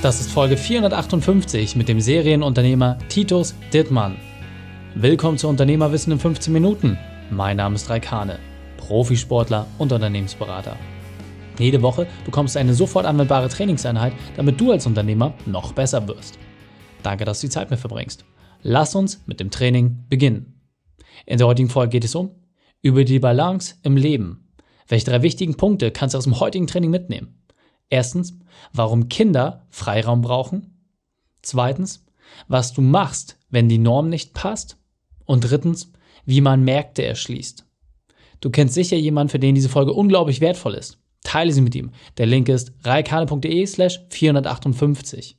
Das ist Folge 458 mit dem Serienunternehmer Titus Dittmann. Willkommen zu Unternehmerwissen in 15 Minuten. Mein Name ist Raikane, Profisportler und Unternehmensberater. Jede Woche bekommst du eine sofort anwendbare Trainingseinheit, damit du als Unternehmer noch besser wirst. Danke, dass du die Zeit mit verbringst. Lass uns mit dem Training beginnen. In der heutigen Folge geht es um über die Balance im Leben. Welche drei wichtigen Punkte kannst du aus dem heutigen Training mitnehmen? Erstens, warum Kinder Freiraum brauchen. Zweitens, was du machst, wenn die Norm nicht passt. Und drittens, wie man Märkte erschließt. Du kennst sicher jemanden, für den diese Folge unglaublich wertvoll ist. Teile sie mit ihm. Der Link ist reikane.de slash 458.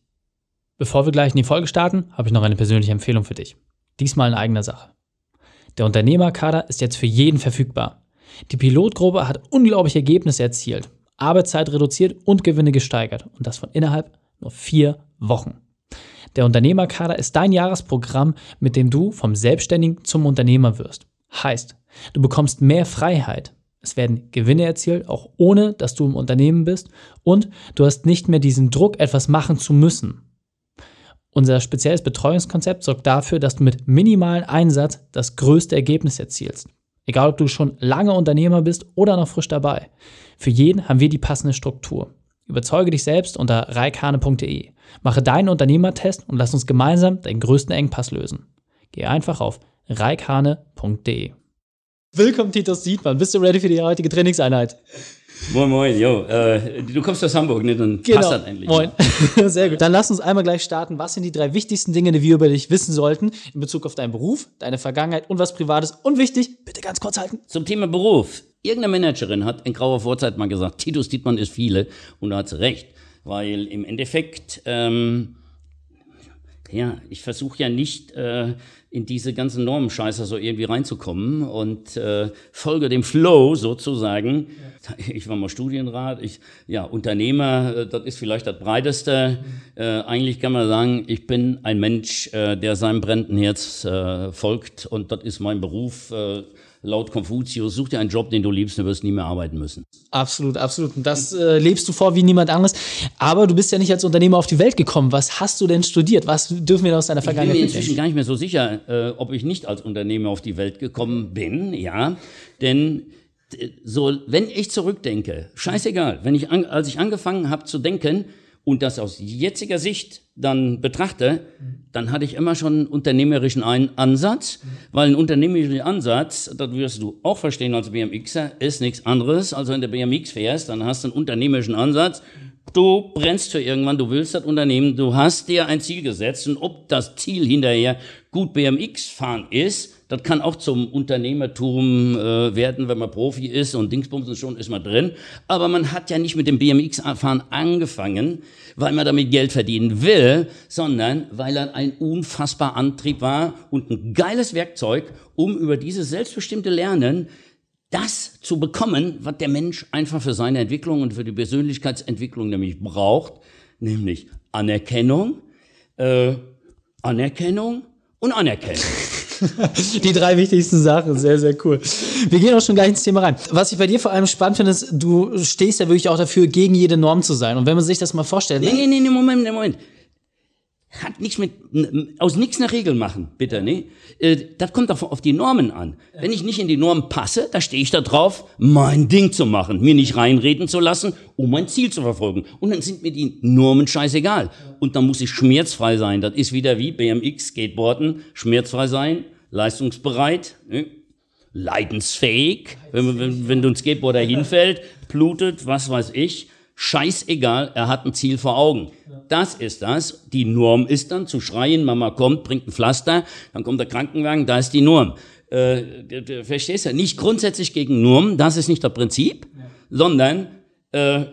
Bevor wir gleich in die Folge starten, habe ich noch eine persönliche Empfehlung für dich. Diesmal in eigener Sache. Der Unternehmerkader ist jetzt für jeden verfügbar. Die Pilotgruppe hat unglaubliche Ergebnisse erzielt Arbeitszeit reduziert und Gewinne gesteigert. Und das von innerhalb nur vier Wochen. Der Unternehmerkader ist dein Jahresprogramm, mit dem du vom Selbstständigen zum Unternehmer wirst. Heißt, du bekommst mehr Freiheit. Es werden Gewinne erzielt, auch ohne dass du im Unternehmen bist. Und du hast nicht mehr diesen Druck, etwas machen zu müssen. Unser spezielles Betreuungskonzept sorgt dafür, dass du mit minimalem Einsatz das größte Ergebnis erzielst. Egal, ob du schon lange Unternehmer bist oder noch frisch dabei. Für jeden haben wir die passende Struktur. Überzeuge dich selbst unter reikane.de. Mache deinen Unternehmertest und lass uns gemeinsam deinen größten Engpass lösen. Geh einfach auf reikane.de. Willkommen, Titus Siedmann. Bist du ready für die heutige Trainingseinheit? Moin, moin, jo. Äh, du kommst aus Hamburg, ne? Dann genau. passt das endlich. Moin. Sehr gut. Dann lass uns einmal gleich starten. Was sind die drei wichtigsten Dinge, die wir über dich wissen sollten in Bezug auf deinen Beruf, deine Vergangenheit und was Privates? Und wichtig, bitte ganz kurz halten. Zum Thema Beruf. Irgendeine Managerin hat in grauer Vorzeit mal gesagt, Titus Dietmann ist viele. Und da hat sie recht. Weil im Endeffekt, ähm, ja, ich versuche ja nicht äh, in diese ganzen Normenscheiße so irgendwie reinzukommen und äh, folge dem Flow sozusagen. Ja. Ich war mal Studienrat, ich, ja, Unternehmer, äh, das ist vielleicht das Breiteste. Mhm. Äh, eigentlich kann man sagen, ich bin ein Mensch, äh, der seinem brennenden Herz äh, folgt und das ist mein Beruf. Äh, laut Konfuzius, such dir einen Job, den du liebst, du wirst nie mehr arbeiten müssen. Absolut, absolut. Und das äh, lebst du vor wie niemand anderes. Aber du bist ja nicht als Unternehmer auf die Welt gekommen. Was hast du denn studiert? Was dürfen wir aus deiner Vergangenheit Ich bin mir inzwischen gar nicht mehr so sicher, äh, ob ich nicht als Unternehmer auf die Welt gekommen bin, ja. Denn äh, so, wenn ich zurückdenke, scheißegal, wenn ich an, als ich angefangen habe zu denken, und das aus jetziger Sicht dann betrachte, dann hatte ich immer schon einen unternehmerischen Ansatz, weil ein unternehmerischer Ansatz, das wirst du auch verstehen als BMXer, ist nichts anderes, als wenn du BMX fährst, dann hast du einen unternehmerischen Ansatz, du brennst für irgendwann, du willst das Unternehmen, du hast dir ein Ziel gesetzt und ob das Ziel hinterher gut BMX fahren ist, das kann auch zum Unternehmertum äh, werden, wenn man Profi ist und Dingsbums schon ist man drin. Aber man hat ja nicht mit dem BMX-Fahren angefangen, weil man damit Geld verdienen will, sondern weil er ein unfassbar Antrieb war und ein geiles Werkzeug, um über dieses selbstbestimmte Lernen das zu bekommen, was der Mensch einfach für seine Entwicklung und für die Persönlichkeitsentwicklung nämlich braucht, nämlich Anerkennung, äh, Anerkennung und Anerkennung. Die drei wichtigsten Sachen, sehr, sehr cool. Wir gehen auch schon gleich ins Thema rein. Was ich bei dir vor allem spannend finde, ist, du stehst ja wirklich auch dafür, gegen jede Norm zu sein. Und wenn man sich das mal vorstellt. Nee, nee, nee, nee Moment, Moment hat nichts mit aus nichts eine Regel machen, bitte, ne? Äh, das kommt doch auf die Normen an. Wenn ich nicht in die Normen passe, da stehe ich da drauf, mein Ding zu machen, mir nicht reinreden zu lassen, um mein Ziel zu verfolgen. Und dann sind mir die Normen scheißegal. Und dann muss ich schmerzfrei sein. Das ist wieder wie BMX, Skateboarden, schmerzfrei sein, leistungsbereit, ne? leidensfähig. Wenn, wenn, wenn du ein Skateboarder hinfällt, blutet, was weiß ich Scheißegal, er hat ein Ziel vor Augen. Das ist das. Die Norm ist dann zu schreien, Mama kommt, bringt ein Pflaster, dann kommt der Krankenwagen, da ist die Norm. Äh, du, du verstehst ja, nicht grundsätzlich gegen Normen, das ist nicht das Prinzip, ja. sondern äh,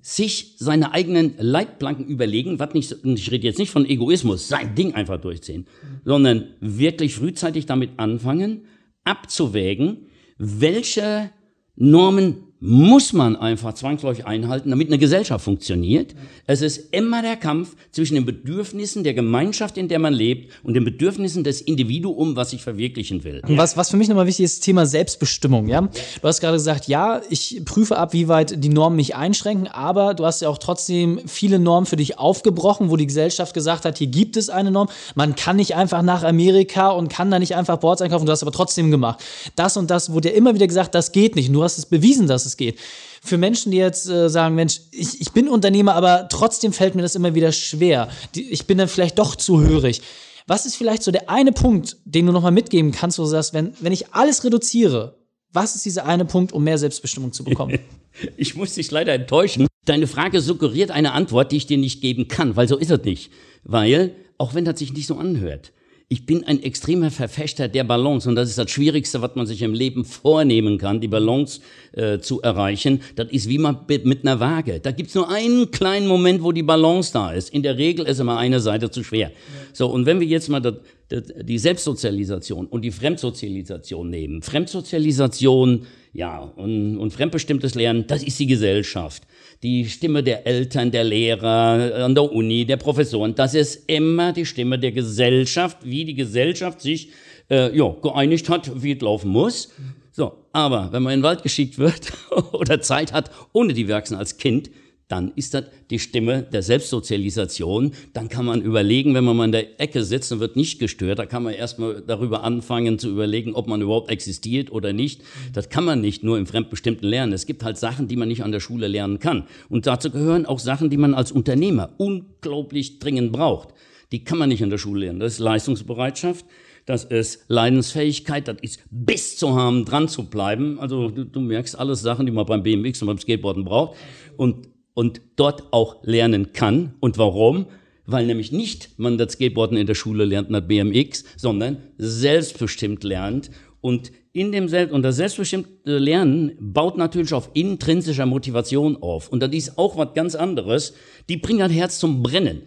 sich seine eigenen Leitplanken überlegen, was nicht, ich rede jetzt nicht von Egoismus, sein Ding einfach durchziehen, mhm. sondern wirklich frühzeitig damit anfangen, abzuwägen, welche Normen muss man einfach zwangsläufig einhalten, damit eine Gesellschaft funktioniert. Es ist immer der Kampf zwischen den Bedürfnissen der Gemeinschaft, in der man lebt, und den Bedürfnissen des Individuums, was sich verwirklichen will. Was, was für mich nochmal wichtig ist, Thema Selbstbestimmung. Ja? Du hast gerade gesagt, ja, ich prüfe ab, wie weit die Normen mich einschränken, aber du hast ja auch trotzdem viele Normen für dich aufgebrochen, wo die Gesellschaft gesagt hat, hier gibt es eine Norm. Man kann nicht einfach nach Amerika und kann da nicht einfach Boards einkaufen. Du hast aber trotzdem gemacht. Das und das wurde ja immer wieder gesagt, das geht nicht. Und du hast es bewiesen, dass es es geht. Für Menschen, die jetzt äh, sagen, Mensch, ich, ich bin Unternehmer, aber trotzdem fällt mir das immer wieder schwer. Die, ich bin dann vielleicht doch zu hörig. Was ist vielleicht so der eine Punkt, den du nochmal mitgeben kannst, wo du sagst, wenn, wenn ich alles reduziere, was ist dieser eine Punkt, um mehr Selbstbestimmung zu bekommen? Ich muss dich leider enttäuschen. Deine Frage suggeriert eine Antwort, die ich dir nicht geben kann, weil so ist es nicht. Weil, auch wenn das sich nicht so anhört, ich bin ein extremer Verfechter der Balance und das ist das Schwierigste, was man sich im Leben vornehmen kann, die Balance äh, zu erreichen. Das ist wie man mit einer Waage. Da gibt's nur einen kleinen Moment, wo die Balance da ist. In der Regel ist immer eine Seite zu schwer. Ja. So, und wenn wir jetzt mal das, das, die Selbstsozialisation und die Fremdsozialisation nehmen. Fremdsozialisation, ja, und, und fremdbestimmtes Lernen, das ist die Gesellschaft die Stimme der Eltern, der Lehrer an der Uni, der Professoren. Das ist immer die Stimme der Gesellschaft, wie die Gesellschaft sich äh, ja, geeinigt hat, wie es laufen muss. So, aber wenn man in den Wald geschickt wird oder Zeit hat, ohne die Werksen als Kind, dann ist das die Stimme der Selbstsozialisation. Dann kann man überlegen, wenn man mal in der Ecke sitzt und wird nicht gestört, da kann man erstmal darüber anfangen zu überlegen, ob man überhaupt existiert oder nicht. Das kann man nicht nur im Fremdbestimmten lernen. Es gibt halt Sachen, die man nicht an der Schule lernen kann. Und dazu gehören auch Sachen, die man als Unternehmer unglaublich dringend braucht. Die kann man nicht an der Schule lernen. Das ist Leistungsbereitschaft das ist Leidensfähigkeit, das ist bis zu haben, dran zu bleiben. Also du, du, merkst alles Sachen, die man beim BMX und beim Skateboarden braucht. Und und dort auch lernen kann. Und warum? Weil nämlich nicht man das Skateboarden in der Schule lernt nach BMX, sondern selbstbestimmt lernt. Und in dem Selbst und das selbstbestimmte Lernen baut natürlich auf intrinsischer Motivation auf. Und das ist auch was ganz anderes. Die bringt das Herz zum Brennen.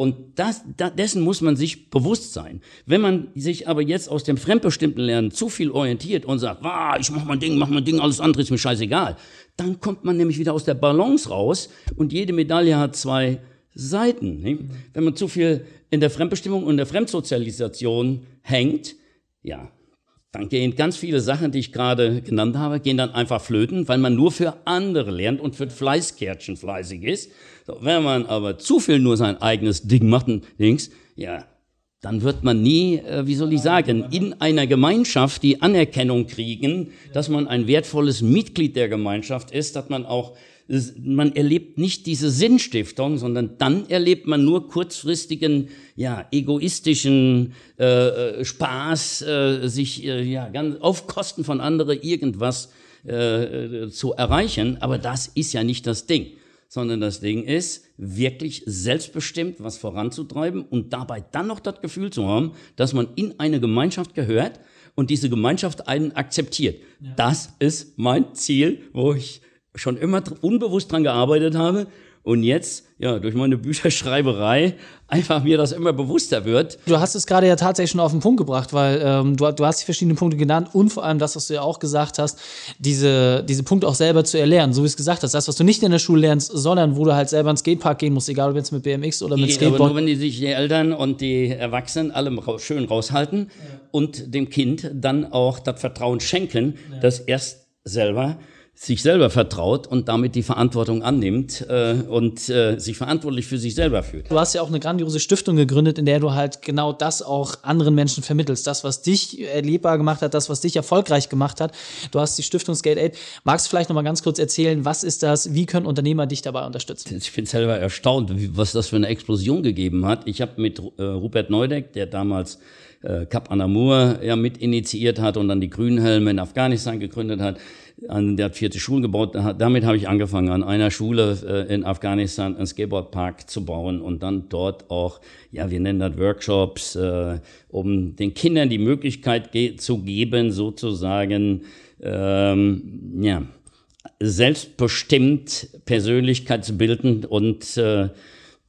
Und das, das, dessen muss man sich bewusst sein. Wenn man sich aber jetzt aus dem fremdbestimmten Lernen zu viel orientiert und sagt, ah, ich mach mein Ding, mach mein Ding, alles andere ist mir scheißegal, dann kommt man nämlich wieder aus der Balance raus und jede Medaille hat zwei Seiten. Ne? Wenn man zu viel in der Fremdbestimmung und der Fremdsozialisation hängt, ja, dann gehen ganz viele Sachen, die ich gerade genannt habe, gehen dann einfach flöten, weil man nur für andere lernt und für Fleißkärtchen fleißig ist. So, wenn man aber zu viel nur sein eigenes Ding macht, Dings, ja, dann wird man nie, äh, wie soll ich sagen, in einer Gemeinschaft die Anerkennung kriegen, dass man ein wertvolles Mitglied der Gemeinschaft ist, dass man auch man erlebt nicht diese Sinnstiftung, sondern dann erlebt man nur kurzfristigen, ja, egoistischen äh, äh, Spaß, äh, sich äh, ja ganz auf Kosten von anderen irgendwas äh, zu erreichen. Aber das ist ja nicht das Ding, sondern das Ding ist wirklich selbstbestimmt was voranzutreiben und dabei dann noch das Gefühl zu haben, dass man in eine Gemeinschaft gehört und diese Gemeinschaft einen akzeptiert. Ja. Das ist mein Ziel, wo ich schon immer unbewusst dran gearbeitet habe und jetzt, ja, durch meine Bücherschreiberei einfach mir das immer bewusster wird. Du hast es gerade ja tatsächlich schon auf den Punkt gebracht, weil ähm, du, du hast die verschiedenen Punkte genannt und vor allem das, was du ja auch gesagt hast, diese, diese Punkte auch selber zu erlernen, so wie es gesagt hast. Das, was du nicht in der Schule lernst, sondern wo du halt selber ins Skatepark gehen musst, egal ob jetzt mit BMX oder mit die, Skateboard. Aber nur wenn die sich die Eltern und die Erwachsenen alle schön raushalten ja. und dem Kind dann auch das Vertrauen schenken, ja. dass erst selber sich selber vertraut und damit die Verantwortung annimmt äh, und äh, sich verantwortlich für sich selber fühlt. Du hast ja auch eine grandiose Stiftung gegründet, in der du halt genau das auch anderen Menschen vermittelst. Das, was dich erlebbar gemacht hat, das, was dich erfolgreich gemacht hat. Du hast die Stiftung Skate Aid. Magst du vielleicht noch mal ganz kurz erzählen, was ist das? Wie können Unternehmer dich dabei unterstützen? Ich bin selber erstaunt, was das für eine Explosion gegeben hat. Ich habe mit äh, Rupert Neudeck, der damals äh, Cap Anamur ja mit initiiert hat und dann die Grünhelme in Afghanistan gegründet hat, an, der vierte Schulen gebaut. Damit habe ich angefangen, an einer Schule äh, in Afghanistan einen Skateboardpark zu bauen und dann dort auch, ja, wir nennen das Workshops, äh, um den Kindern die Möglichkeit zu geben, sozusagen, ähm, ja, selbstbestimmt persönlichkeitsbildend und äh,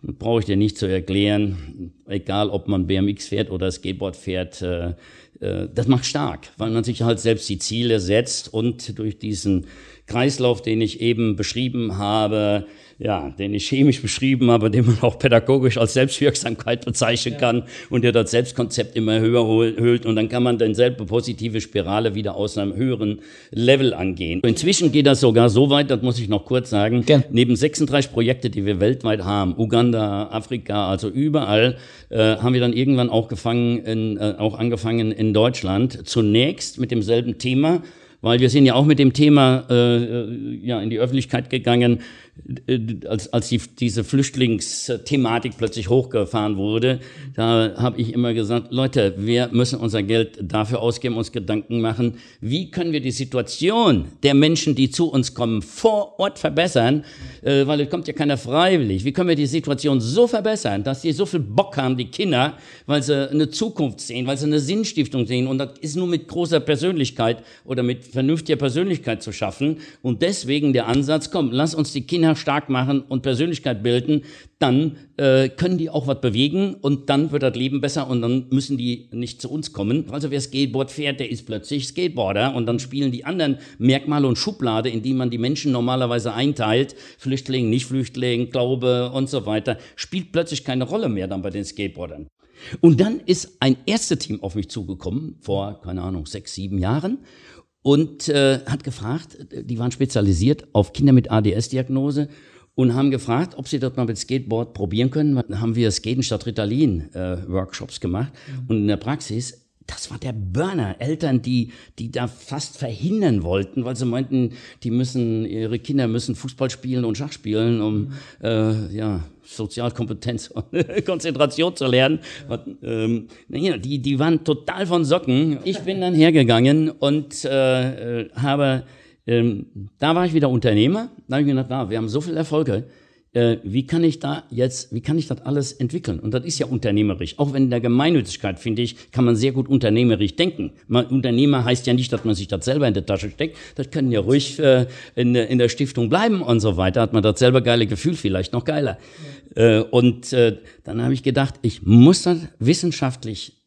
brauche ich dir nicht zu erklären, egal ob man BMX fährt oder Skateboard fährt, äh, äh, das macht stark, weil man sich halt selbst die Ziele setzt und durch diesen Kreislauf, den ich eben beschrieben habe, ja, den ich chemisch beschrieben habe, den man auch pädagogisch als Selbstwirksamkeit bezeichnen ja. kann und der das Selbstkonzept immer höher höhlt und dann kann man dann selber positive Spirale wieder aus einem höheren Level angehen. Inzwischen geht das sogar so weit, das muss ich noch kurz sagen, Gern. neben 36 Projekte, die wir weltweit haben, Uganda, Afrika, also überall, äh, haben wir dann irgendwann auch gefangen, in, äh, auch angefangen in Deutschland, zunächst mit demselben Thema, weil wir sind ja auch mit dem Thema äh, äh ja in die Öffentlichkeit gegangen, als, als die, diese Flüchtlingsthematik plötzlich hochgefahren wurde, da habe ich immer gesagt, Leute, wir müssen unser Geld dafür ausgeben, uns Gedanken machen, wie können wir die Situation der Menschen, die zu uns kommen, vor Ort verbessern, äh, weil es kommt ja keiner freiwillig. Wie können wir die Situation so verbessern, dass die so viel Bock haben, die Kinder, weil sie eine Zukunft sehen, weil sie eine Sinnstiftung sehen? Und das ist nur mit großer Persönlichkeit oder mit vernünftiger Persönlichkeit zu schaffen. Und deswegen der Ansatz, komm, lass uns die Kinder Kinder stark machen und Persönlichkeit bilden, dann äh, können die auch was bewegen und dann wird das Leben besser und dann müssen die nicht zu uns kommen. Also wer Skateboard fährt, der ist plötzlich Skateboarder und dann spielen die anderen Merkmale und Schublade, in die man die Menschen normalerweise einteilt, Flüchtling, nicht Flüchtling, Glaube und so weiter, spielt plötzlich keine Rolle mehr dann bei den Skateboardern. Und dann ist ein erstes Team auf mich zugekommen, vor, keine Ahnung, sechs, sieben Jahren und äh, hat gefragt, die waren spezialisiert auf Kinder mit ADS-Diagnose und haben gefragt, ob sie dort mal mit Skateboard probieren können. Dann haben wir Skaten statt Ritalin äh, Workshops gemacht mhm. und in der Praxis das war der Burner. Eltern, die, die da fast verhindern wollten, weil sie meinten, die müssen, ihre Kinder müssen Fußball spielen und Schach spielen, um, äh, ja, Sozialkompetenz und Konzentration zu lernen. Und, ähm, die, die waren total von Socken. Ich bin dann hergegangen und äh, äh, habe, ähm, da war ich wieder Unternehmer. Da habe ich mir gedacht, na, wir haben so viele Erfolge äh, wie kann ich da jetzt, wie kann ich das alles entwickeln? Und das ist ja unternehmerisch. Auch wenn in der Gemeinnützigkeit, finde ich, kann man sehr gut unternehmerisch denken. Man, Unternehmer heißt ja nicht, dass man sich das selber in der Tasche steckt. Das können ja ruhig äh, in, in der Stiftung bleiben und so weiter. Hat man das selber geile Gefühl, vielleicht noch geiler. Ja. Äh, und äh, dann habe ich gedacht, ich muss das wissenschaftlich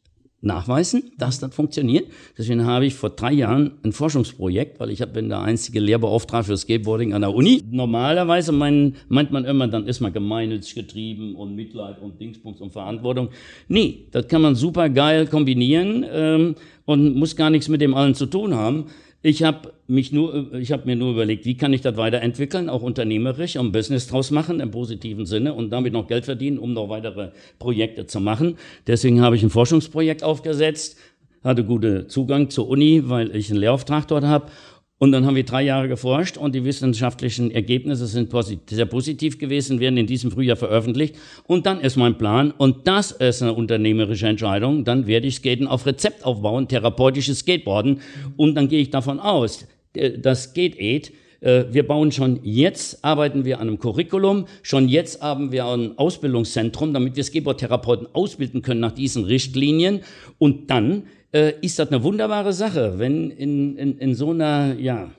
nachweisen, dass das funktioniert. Deswegen habe ich vor drei Jahren ein Forschungsprojekt, weil ich bin der einzige Lehrbeauftragte für Skateboarding an der Uni. Normalerweise mein, meint man immer, dann ist man gemeinnützig getrieben und Mitleid und Dingsbums und Verantwortung. Nee, das kann man super geil kombinieren ähm, und muss gar nichts mit dem allen zu tun haben. Ich habe mich nur, ich habe mir nur überlegt, wie kann ich das weiterentwickeln, auch unternehmerisch, um Business draus machen im positiven Sinne und damit noch Geld verdienen, um noch weitere Projekte zu machen. Deswegen habe ich ein Forschungsprojekt aufgesetzt, hatte guten Zugang zur Uni, weil ich einen Lehrauftrag dort habe und dann haben wir drei Jahre geforscht und die wissenschaftlichen Ergebnisse sind sehr positiv gewesen, werden in diesem Frühjahr veröffentlicht. Und dann ist mein Plan, und das ist eine unternehmerische Entscheidung, dann werde ich Skaten auf Rezept aufbauen, therapeutisches Skateboarden. Und dann gehe ich davon aus, das Skate Aid, äh, wir bauen schon jetzt, arbeiten wir an einem Curriculum, schon jetzt haben wir ein Ausbildungszentrum, damit wir Skateboard-Therapeuten ausbilden können nach diesen Richtlinien. Und dann äh, ist das eine wunderbare Sache, wenn in, in, in so einer, ja,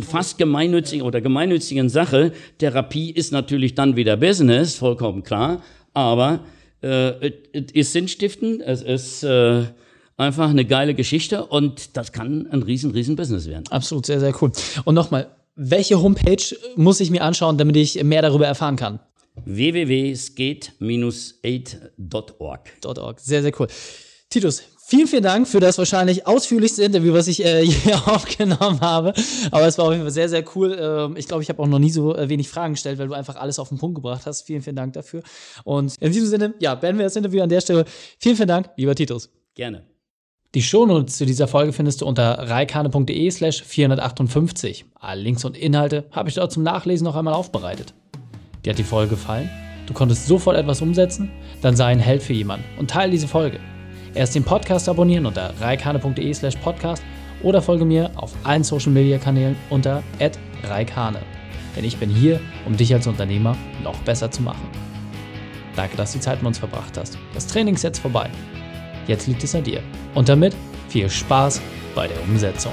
fast gemeinnützigen oder gemeinnützigen Sache, Therapie ist natürlich dann wieder Business, vollkommen klar, aber äh, es ist sinnstiftend, es ist äh, einfach eine geile Geschichte und das kann ein riesen, riesen Business werden. Absolut, sehr, sehr cool. Und nochmal, welche Homepage muss ich mir anschauen, damit ich mehr darüber erfahren kann? www.skate-8.org. Sehr, sehr cool. Titus, vielen, vielen Dank für das wahrscheinlich ausführlichste Interview, was ich äh, hier aufgenommen habe. Aber es war auf jeden Fall sehr, sehr cool. Ähm, ich glaube, ich habe auch noch nie so äh, wenig Fragen gestellt, weil du einfach alles auf den Punkt gebracht hast. Vielen, vielen Dank dafür. Und in diesem Sinne, ja, beenden wir das Interview an der Stelle. Vielen, vielen Dank, lieber Titus. Gerne. Die Shownotes zu dieser Folge findest du unter reikane.de slash 458. Alle Links und Inhalte habe ich dort zum Nachlesen noch einmal aufbereitet. Dir hat die Folge gefallen? Du konntest sofort etwas umsetzen? Dann sei ein Held für jemanden und teile diese Folge. Erst den Podcast abonnieren unter reikane.de slash podcast oder folge mir auf allen Social Media Kanälen unter reikane. Denn ich bin hier, um dich als Unternehmer noch besser zu machen. Danke, dass du die Zeit mit uns verbracht hast. Das Training ist jetzt vorbei. Jetzt liegt es an dir. Und damit viel Spaß bei der Umsetzung.